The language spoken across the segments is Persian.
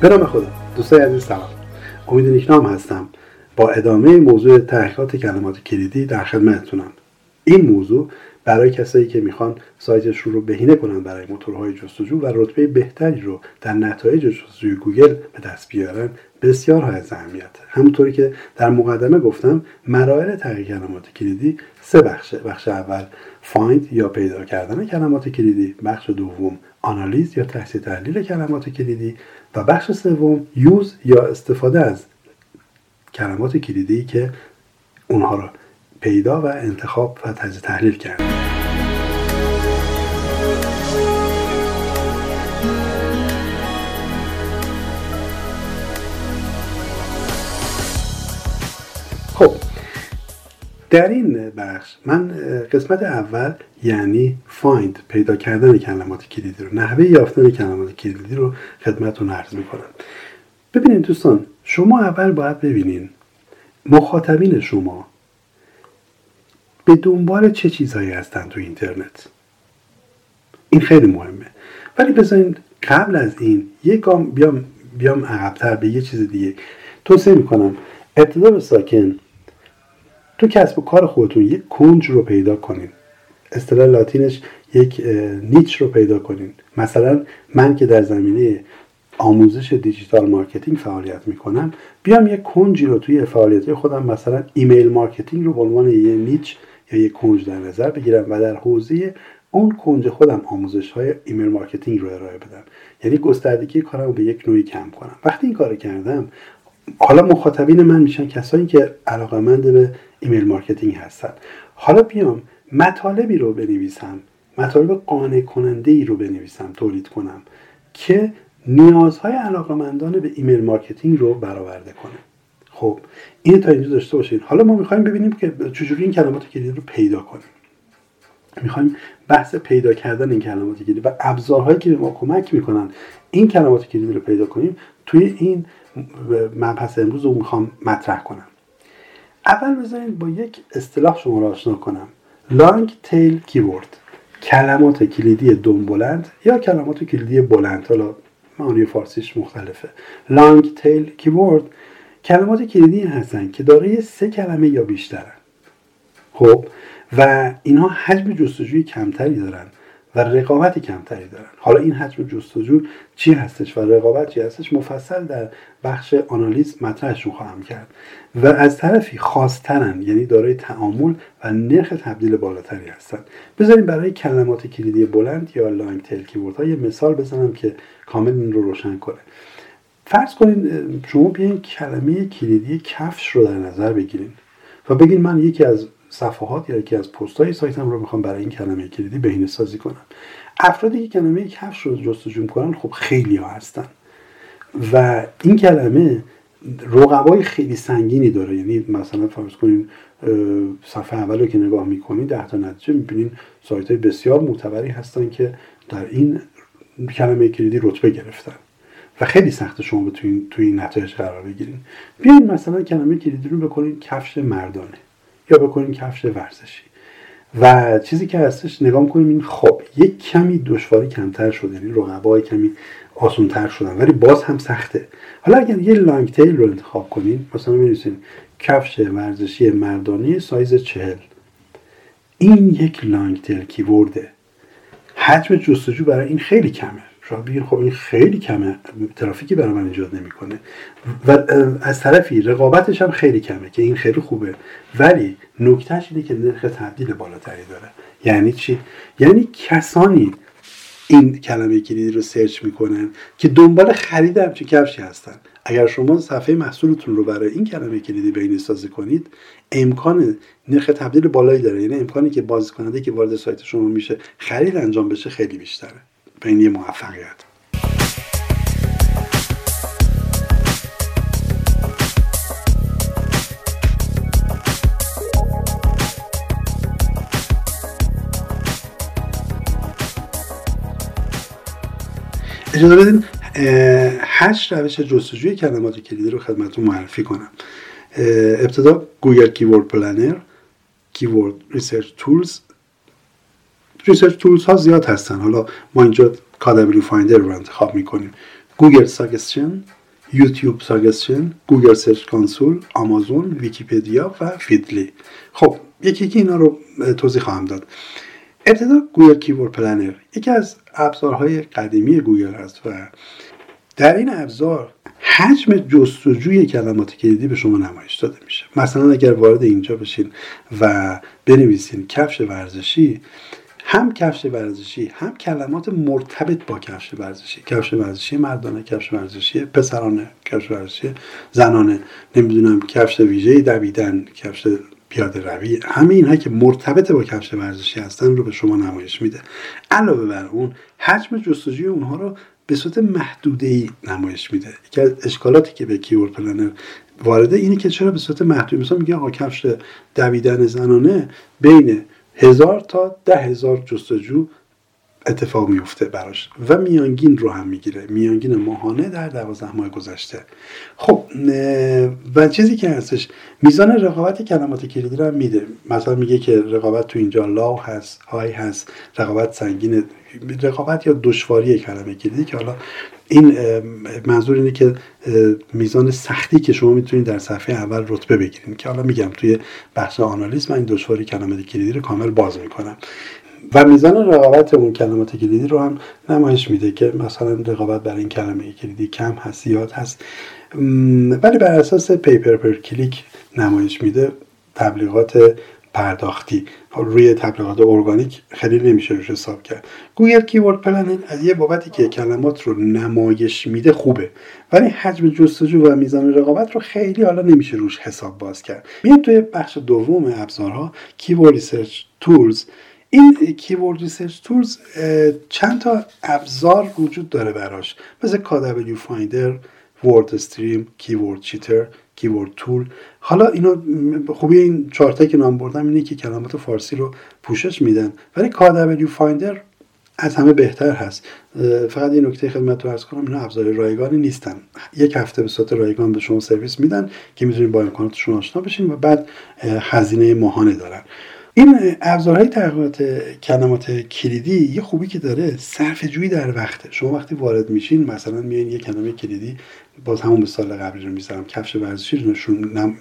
به خدا. دوستای عزیز سلام. امید نیکنام هستم. با ادامه موضوع تحقیقات کلمات کلیدی در خدمتتونم. این موضوع برای کسایی که می‌خوان سایتشون رو بهینه کنن برای موتورهای جستجو و رتبه بهتری رو در نتایج جستجوی گوگل به دست بیارن بسیار حائز اهمیت همونطوری که در مقدمه گفتم مراحل تحقیق کلمات کلیدی سه بخشه. بخش اول find یا پیدا کردن کلمات کلیدی. بخش دوم آنالیز یا تحصیل تحلیل کلمات کلیدی. و بخش سوم یوز یا استفاده از کلمات کلیدی که اونها را پیدا و انتخاب و تجزیه تحلیل کرد. خب در این بخش من قسمت اول یعنی فایند پیدا کردن کلمات کلیدی رو نحوه یافتن کلمات کلیدی رو خدمتتون عرض می‌کنم. ببینید دوستان شما اول باید ببینین مخاطبین شما به دنبال چه چیزهایی هستن تو اینترنت. این خیلی مهمه. ولی بذارین قبل از این یک گام بیام بیام عقبتر به یه چیز دیگه. توصیه می‌کنم. ابتدا به ساکن تو کسب و کار خودتون یک کنج رو پیدا کنین. اصطلاح لاتینش یک niche رو پیدا کنین. مثلا من که در زمینه آموزش digital marketing فعالیت می‌کنم بیام یک کنجی رو توی فعالیت خودم مثلا email marketing رو به عنوان یه niche یا یک کنج در نظر بگیرم و در حوزه اون کنج خودم آموزش های email marketing رو ارائه بدم. یعنی گستردگی کارم رو به یک نوعی کم کنم. وقتی این کار کردم حالا مخاطبین من میشن کسایی که علاقمند به email marketing هستن. حالا بیام مطالبی رو بنویسم مطالب قانع کننده ای رو بنویسم تولید کنم که نیازهای علاقمندان به email marketing رو برآورده کنه خب این تا اینجا داشته باشید حالا ما می‌خوایم ببینیم که چجوری این کلمات کلیدی رو پیدا کنیم. می‌خوایم بحث پیدا کردن این کلمات کلیدی و ابزارهایی که به ما کمک می‌کنن این کلمات کلیدی رو پیدا کنیم. توی این مبحث امروز رو می‌خوام مطرح کنم. اول بذارید با یک اصطلاح شما را آشنا کنم. لانگ تیل کیورد کلمات کلیدی دم بلند یا کلمات کلیدی بلند. حالا معانی فارسیش مختلفه. لانگ تیل کیورد کلمات کلیدی هستن که دارای سه کلمه یا بیشترن. خب؟ و اینها حجم جستجوی کمتری دارن. رقابت کمتری دارن. حالا این حجم جستجو چی هستش و رقابت چی هستش مفصل در بخش آنالیز مطرحشون خواهم کرد. و از طرفی خاصترن یعنی دارای تعامل و نرخ تبدیل بالاتری هستن. بذاریم برای کلمات کلیدی بلند یا لانگ تیل کیورد یه مثال بزنم که کامل این رو روشن کنه. فرض کنید شما بیاین کلمه کلیدی کفش رو در نظر بگیرید و بگین من یکی از صفحات یا یکی از پست های سایتم رو می‌خوام برای این کلمه کلیدی بهینه سازی کنم. افرادی که کلمه کفش رو جستجو کنن خب خیلی ها هستن. و این کلمه رقبای خیلی سنگینی داره. یعنی مثلا فرض کنین صفحه اول رو که نگاه می‌کنید ده تا نتیجه می‌بینین سایت های بسیار معتبری هستن که در این کلمه کلیدی رتبه گرفتن. و خیلی سخته شما تو این توی این نتایج قرار بگیرین. بیاین مثلا کلمه کلیدی رو بکنین کفش مردانه. یا بکنین کفش ورزشی. و چیزی که هستش نگاه کنیم این خب یک کمی دشواری کمتر شده یعنی رقبای کمی آسونتر شدن ولی باز هم سخته. حالا اگر یه لانگ تیل رو انتخاب کنین مثلا می‌نویسین کفش ورزشی مردانه سایز چهل. این یک لانگ تیل کیورده. حجم جستجو برای این خیلی کمه. شما بگین خب این خیلی کمه. ترافیکی برای من ایجاد نمی‌کنه. و از طرفی رقابتش هم خیلی کمه که این خیلی خوبه. ولی نکتهش اینه که نرخ تبدیل بالاتری داره. یعنی چی؟ یعنی کسانی این کلمه کلیدی رو سرچ می‌کنن که دنبال خرید همچین کفشی هستن. اگر شما صفحه محصولتون رو برای این کلمه کلیدی بین سازی کنید امکان نرخ تبدیل بالایی داره. یعنی امکانی که بازی کننده که وارد سایت شما میشه خرید انجام بشه خیلی بیشتره. به این یه موفقیت. اجازه بدین هشت روش جستجوی کلمات کلیدی رو خدمتتون معرفی کنم. ابتدا Google Keyword Planner keyword research tools research tools ها زیاد هستن. حالا ما اینجا KW Finder رو انتخاب می‌کنیم. Google suggestion YouTube suggestion Google Search Console آمازون ویکیپدیا و Feedly. خب یکی یکی اینا رو توضیح خواهم داد. ابتدا Google Keyword Planner یکی از ابزارهای قدیمی گوگل هست و در این ابزار حجم جستجوی کلمات کلیدی به شما نمایش داده میشه. مثلا اگر وارد اینجا بشین و بنویسین کفش ورزشی هم کفش ورزشی هم کلمات مرتبط با کفش ورزشی. کفش ورزشی مردانه کفش ورزشی پسرانه کفش ورزشی زنانه. نمی‌دونم کفش ویژه دویدن کفش پیاده روی همه اینها که مرتبط با کفش ورزشی هستن رو به شما نمایش میده. علاوه بر اون حجم جستجوی اونها رو به صورت محدوده ای نمایش میده. یکی از اشکالاتی که به کیورد پلنر وارده اینه که چرا به صورت محدود؟ مثلا میگه آقا کفش دویدن زنانه بین هزار تا ده هزار جستجو اتفاق میفته براش. و میانگین رو هم می‌گیره. میانگین ماهانه در دوازده ماه گذشته. خب و چیزی که هستش میزان رقابت کلمات کلیدی رو هم میده. مثلا میگه که رقابت تو اینجا لاو هست های هست رقابت سنگین رقابت یا دشواری کلمه کلیدی که حالا این منظور اینه که میزان سختی که شما می‌تونید در صفحه اول رتبه بگیرید. که حالا میگم توی بخش آنالیز من این دشواری کلمات کلیدی رو کامل باز می‌کنم. و میزان رقابت اون کلمات کلیدی رو هم نمایش میده که مثلا رقابت برای این کلمه کلیدی کم هست زیاد هست. ولی بر اساس pay per click نمایش میده تبلیغات پرداختی. روی تبلیغات ارگانیک خیلی نمیشه روش حساب کرد. Google Keyword Planner از یه بابتی که کلمات رو نمایش میده خوبه. ولی حجم جستجو و میزان رقابت رو خیلی حالا نمیشه روش حساب باز کرد. میاد توی بخش دوم ابزارها. keyword research tools. این keyword research tools چند تا ابزار وجود داره براش. مثل KW Finder WordStream Keyword Shitter Keyword Tool. حالا اینا خوبی این چارتا که نام بردم اینه که کلمات فارسی رو پوشش میدن. ولی KW Finder از همه بهتر هست. فقط یه نکته خدمتتون عرض کنم اینا ابزار رایگانی نیستن. یک هفته به صورت رایگان به شما سرویس میدن که می‌تونید با امکاناتشون آشنا بشین و بعد هزینه ماهانه دارن. این ابزارهای تحقیقات کلمات کلیدی یه خوبی که داره صرفه جویی در وقته. شما وقتی وارد میشین مثلا میایین یه کلمه کلیدی باز همون مثال قبلی رو می‌ذارم کفش ورزشی رو نشون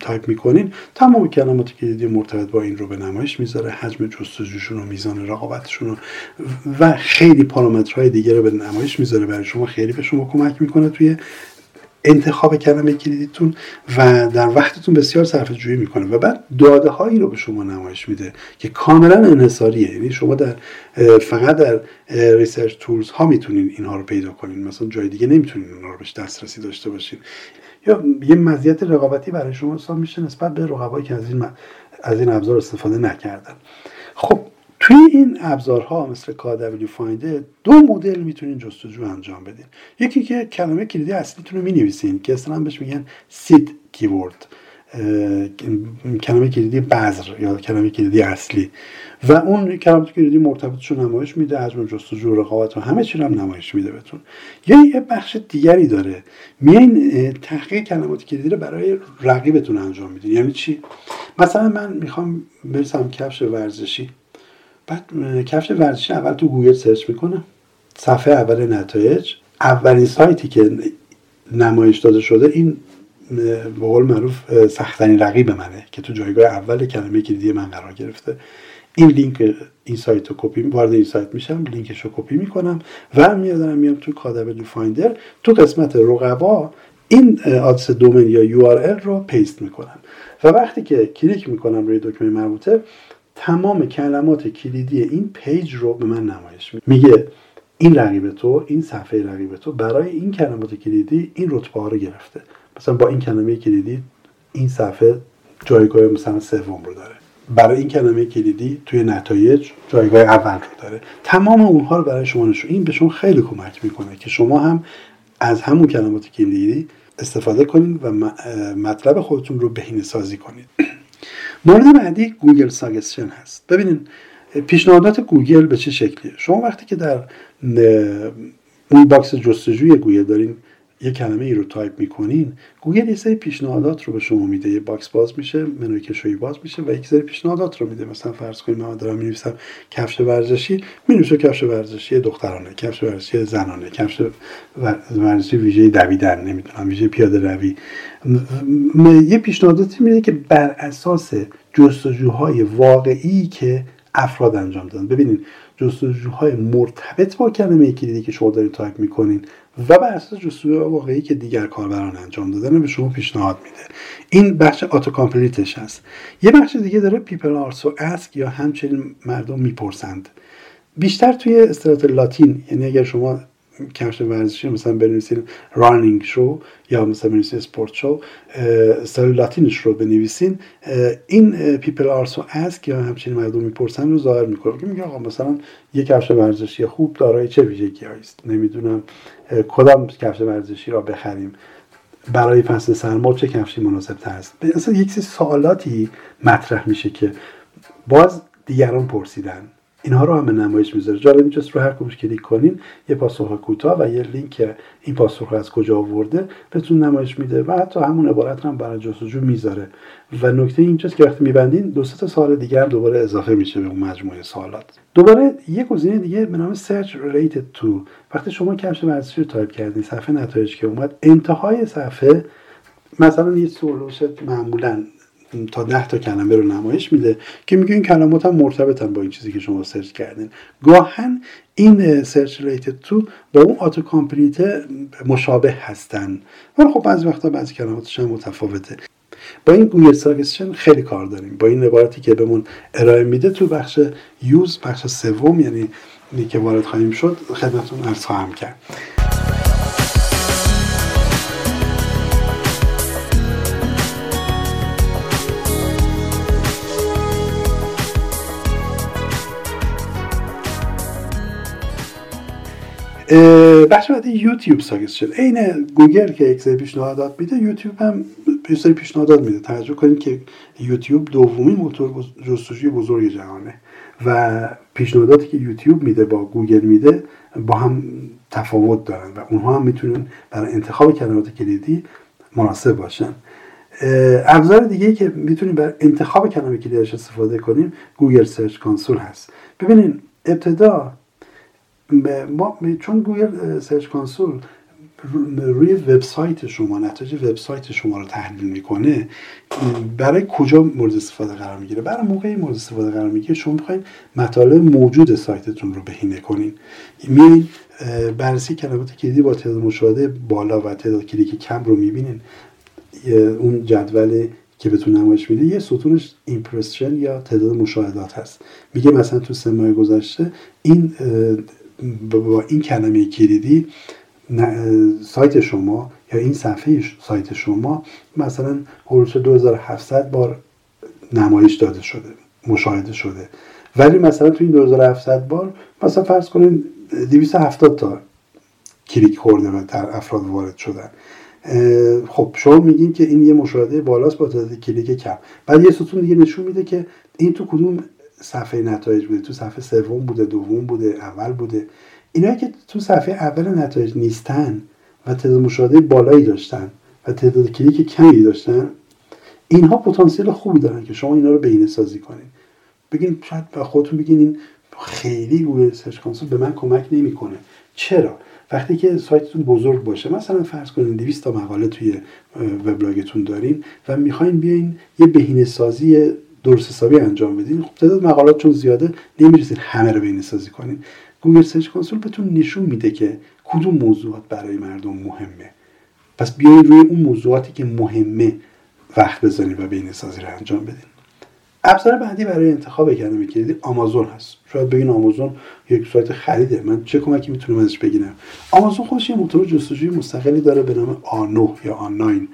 تایپ می‌کنین تمام کلمات کلیدی مرتبط با این رو به نمایش می‌ذاره حجم جستجوشون و میزان رقابتشون رو و خیلی پارامترهای دیگه رو به نمایش می‌ذاره برای شما خیلی به شما کمک می‌کنه توی انتخاب کلمه کلیدیتون و در وقتتون بسیار صرفه جویی می‌کنه و بعد داده هایی رو به شما نمایش میده که کاملا انحصاریه. یعنی شما در فقط در research tools ها می‌تونین اینها رو پیدا کنین. مثلا جای دیگه نمی‌تونین اینها رو بهش دسترسی داشته باشین. یا یه مزیت رقابتی برای شما حساب میشه نسبت به رقبایی که از این از این ابزار استفاده نکردن. خب توی این ابزارها مثل KW Finder دو مدل می‌تونین جستجو انجام بدین. یکی که کلمه کلیدی اصلیتون رو می‌نویسین که اصلا بهش میگن سید کیورد. کلمه کلیدی بذر یا کلمه کلیدی اصلی. و اون کلمه کلیدی مرتبطش نمایش میده حجم جستجو رقابت و همه چی هم نمایش میده بهتون. یا یه بخش دیگری داره. میاین تحقیق کلمات کلیدی رو برای رقیبتون انجام میدین. یعنی چی؟ مثلا من می‌خوام برسم کفش ورزشی. بعد کفش ورزشی اول تو گوگل search می‌کنم. صفحه اول نتایج. اولین سایتی که نمایش داده شده این به قول معروف سختترین رقیب منه که تو جایگاه اول کلمه کلیدی من قرار گرفته. این لینک این سایت رو کپی وارد این سایت میشم لینکش رو کپی می‌کنم و میادم میام تو KW Finder. تو قسمت رقبا این آدرس domain یا URL رو paste می‌کنم. و وقتی که کلیک می‌کنم روی دکمه مربوطه تمام کلمات کلیدی این page رو به من نمایش میده. میگه این رقیب تو این صفحه رقیب تو برای این کلمات کلیدی این رتبه ها رو گرفته. مثلا با این کلمه کلیدی این صفحه جایگاه مثلا سوم رو داره. برای این کلمه کلیدی توی نتایج جایگاه اول رو داره. تمام اونها رو برای شما نشون این به شما خیلی کمک می‌کنه که شما هم از همون کلمات کلیدی استفاده کنید و مطلب خودتون رو بهینه سازی کنید مورد بعدی Google Suggestion هست. ببینید پیشنهادات گوگل به چه شکلیه؟ شما وقتی که در اون box جستجوی گوگل دارین یه کلمه ای رو تایپ می‌کنین گوگل یه سری پیشنهادات رو به شما میده. یه box باز میشه منوی کشویی باز میشه و یک سری پیشنهادات رو میده. مثلا فرض کنید من دارم می‌نویسم کفش ورزشی می‌نویسم کفش ورزشی دخترانه کفش ورزشی زنانه کفش ورزشی ویژه دویدن نمی‌دونم ویژه پیاده روی. یه پیشنهاداتی میده که بر اساس جستجوهای واقعی که افراد انجام دادن. ببینید جستجوهای مرتبط با کلمه کلیدی که شما دارید تایپ می‌کنین و بر اساس جستجوی واقعی که دیگر کاربران انجام دادن به شما پیشنهاد میده. این بخش auto complete ش هست. یه بخش دیگه داره People also ask یا همچنین مردم می‌پرسند. بیشتر توی استرات لاتین یعنی اگر شما کفش ورزشی مثلا بنویسین running shoe یا مثلا بنویسین sport shoe استایل لاتینش رو بنویسین. این People also ask یا همچنین مردم می‌پرسن رو ظاهر می‌کنه. که میگه آقا مثلا یه کفش ورزشی خوب دارای چه ویژگی است؟ نمی‌دونم. کدام کفش ورزشی را بخریم؟ برای فصل سرما چه کفشی مناسب تر است؟ اصلا یک سری سوالاتی مطرح میشه که باز دیگران پرسیدن. اینها رو هم نمایش می‌ذاره. جالب اینجاست رو هر کدومش کلیک کنین یه پاسخ کوتاه و یه لینک این پاسخ رو از کجا آورده بهتون نمایش میده و حتی همون عبارت هم برای جستجو می‌ذاره. و نکته اینجاست که وقتی میبندین دو تا سوال دیگه هم دوباره اضافه میشه به اون مجموعه سوالات. دوباره یه گزینه دیگه به نام search related to. وقتی شما کفش ورزشی رو تایپ کردین صفحه نتایج که اومد انتهای صفحه مثلا یه سولوشت معمولا تا ده تا کلمه رو نمایش میده که میگه این کلمات هم مرتبطن با این چیزی که شما search کردین. گاهاً این search related to با اون auto complete مشابه هستن. ولی خب بعضی وقتا بعضی کلماتش هم متفاوته. با این Google Suggestion خیلی کار داریم. با این عبارتی که بهمون ارائه میده تو بخش یوز بخش سوم یعنی که وارد خواهیم شد خدمتتون عرض خواهم کرد. بخش بعدی YouTube Suggest عین گوگل که یک سری پیشنهادات میده یوتیوب هم یک سری پیشنهادات میده. توجه کنید که یوتیوب دومین موتور جستجوی بزرگ جهانه و پیشنهاداتی که یوتیوب میده با گوگل میده با هم تفاوت دارن و اونها هم می‌تونن برای انتخاب کلمات کلیدی مناسب باشن. ابزار دیگه که می‌تونیم برای انتخاب کلمه کلیدیش استفاده کنیم Google Search Console هست. ببینین ابتدا ما چون Google Search Console روی وبسایت شما نتایج وبسایت شما رو تحلیل می‌کنه برای کجا مورد استفاده قرار می‌گیره؟ برای موقعی مورد استفاده قرار می‌گیره. شما می‌خواین مطالب موجود سایتتون رو بهینه کنین. میایین بررسی کلمات کلیدی با تعداد مشاهده بالا و تعداد کلیک کم رو می‌بینین. اون جدول که بهتون نمایش میده یه ستونش impression یا تعداد مشاهدات هست. میگه مثلا تو سه ماه گذشته این با این کلمه کلیدی سایت شما یا این صفحه سایت شما مثلا حروف 2700 بار نمایش داده شده مشاهده شده. ولی مثلا تو این 2700 بار مثلا فرض کنید 270 تا کلیک خورده و در افراد وارد شدن. خب شما میگین که این یه مشاهده بالاست با تعداد کلیک کم. بعد یه ستون دیگه نشون میده که این تو کدوم صفحه نتایج بوده تو صفحه سوم بوده دوم بوده اول بوده. اینا که تو صفحه اول نتایج نیستن و تعداد مشاهده بالایی داشتن و تعداد کلیک کمی داشتن اینها پتانسیل خوبی دارن که شما اینا رو بهینه سازی کنید بگین شاید به خودتون بگین این خیلی Google Search Console به من کمک نمی‌کنه. چرا؟ وقتی که سایتتون بزرگ باشه مثلا فرض کنید 200 تا مقاله توی وبلاگتون دارین و می‌خواین بیاین یه بهینه سازی درست حسابی انجام بدین. خب تعداد مقالات چون زیاده نمی‌رسید همه رو بهینه سازی کنین. Google Search Console بهتون نشون میده که کدوم موضوعات برای مردم مهمه. پس بیایید روی اون موضوعاتی که مهمه وقت بذارین و بهینه سازی رو انجام بدین. ابزار بعدی برای انتخاب کلمه کلیدی آمازون هست. شاید بگین آمازون یک سایت خریده. من چه کمکی می‌تونم ازش بگیرم؟ آمازون خودش یه موتور جستجوی مستقلی داره به نام آ9 یا آنلاین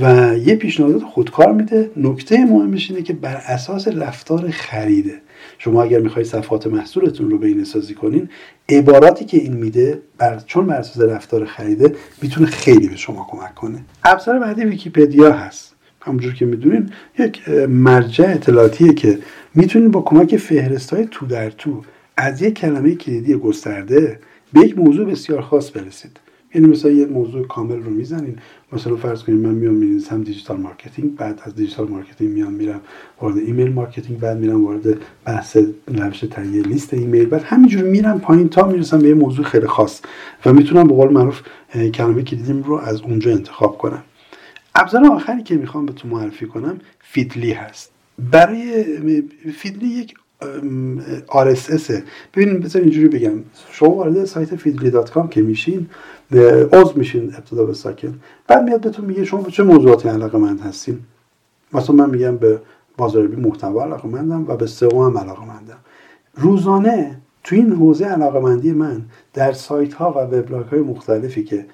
و یه پیشنهادات خودکار میده. نکته مهمش اینه که بر اساس رفتار خریده. شما اگر می‌خواید صفحات محصولتون رو بین سازی کنین عباراتی که این میده بر چون بر اساس رفتار خریده می‌تونه خیلی به شما کمک کنه. ابزار بعدی ویکیپدیا هست. همونجور که می‌دونین یک مرجع اطلاعاتیه که می‌تونین با کمک فهرست های تو در تو از یک کلمه کلیدی گسترده به یک موضوع بسیار خاص برسید. یعنی مثلا یه موضوع کامل رو می‌زنین. مثلا فرض کنید من میام می‌نویسم digital marketing بعد از digital marketing میام میرم وارد email marketing بعد میرم وارد بحث روش تهیه لیست ایمیل. بعد همینجوری میرم پایین تا می‌رسم به یه موضوع خیلی خاص و می‌تونم به قول معروف کلمه کلیدیم رو از اونجا انتخاب کنم. ابزار آخری که می‌خوام بهتون معرفی کنم Feedly هست. برای Feedly یک RSS ببینید بذار اینجوری بگم. شما وارد سایت Feedly dot com که میشین عضو میشین ابتدا به ساکن. بعد میاد بهتون میگه شما به چه موضوعاتی علاقه مند هستین؟ مثلا من میگم به بازاریابی محتوا علاقه مندم و به سئو هم علاقه مندم. روزانه تو این حوزه علاقه مندی من در سایت ها و وبلاگ های مختلفی که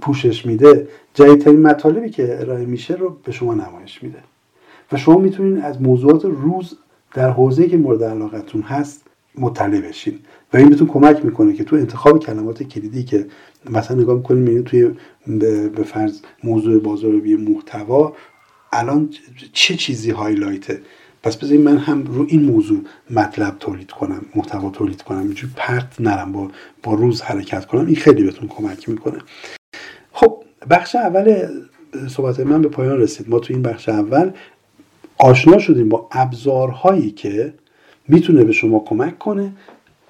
پوشش میده جدیدترین مطالبی که ارائه میشه رو به شما نمایش میده. و شما می‌تونید از موضوعات روز در حوزه که مورد علاقتون هست مطلع بشین. و این بهتون کمک می‌کنه که تو انتخاب کلمات کلیدی که مثلا نگاه می‌کنیم یعنی توی به فرض موضوع بازاریابی محتوا الان چه چیزی هایلایته پس بذارید من هم رو این موضوع مطلب تولید کنم محتوا تولید کنم اینجوری پرت نرم با به روز حرکت کنم. این خیلی بهتون کمک می‌کنه. خب بخش اول صحبت من به پایان رسید. ما تو این بخش اول آشنا شدیم با ابزارهایی که می‌تونه به شما کمک کنه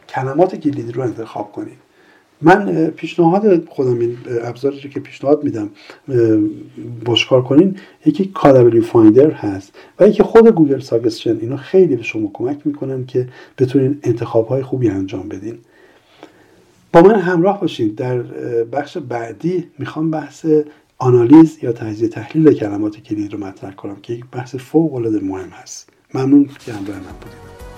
کلمات کلیدی رو انتخاب کنید. من پیشنهاد خودم این ابزاری که پیشنهاد میدم به کار کنین یکی Keyword Finder هست و یکی خود Google Suggestion. اینا خیلی به شما کمک می‌کنن که بتونین انتخاب های خوبی انجام بدین. با من همراه باشید در بخش بعدی می‌خوام بحث آنالیز یا تجزیه تحلیل کلمات کلید رو مطرح کنم که یک بحث فوق العاده مهم هست. ممنون که همراه من بودید.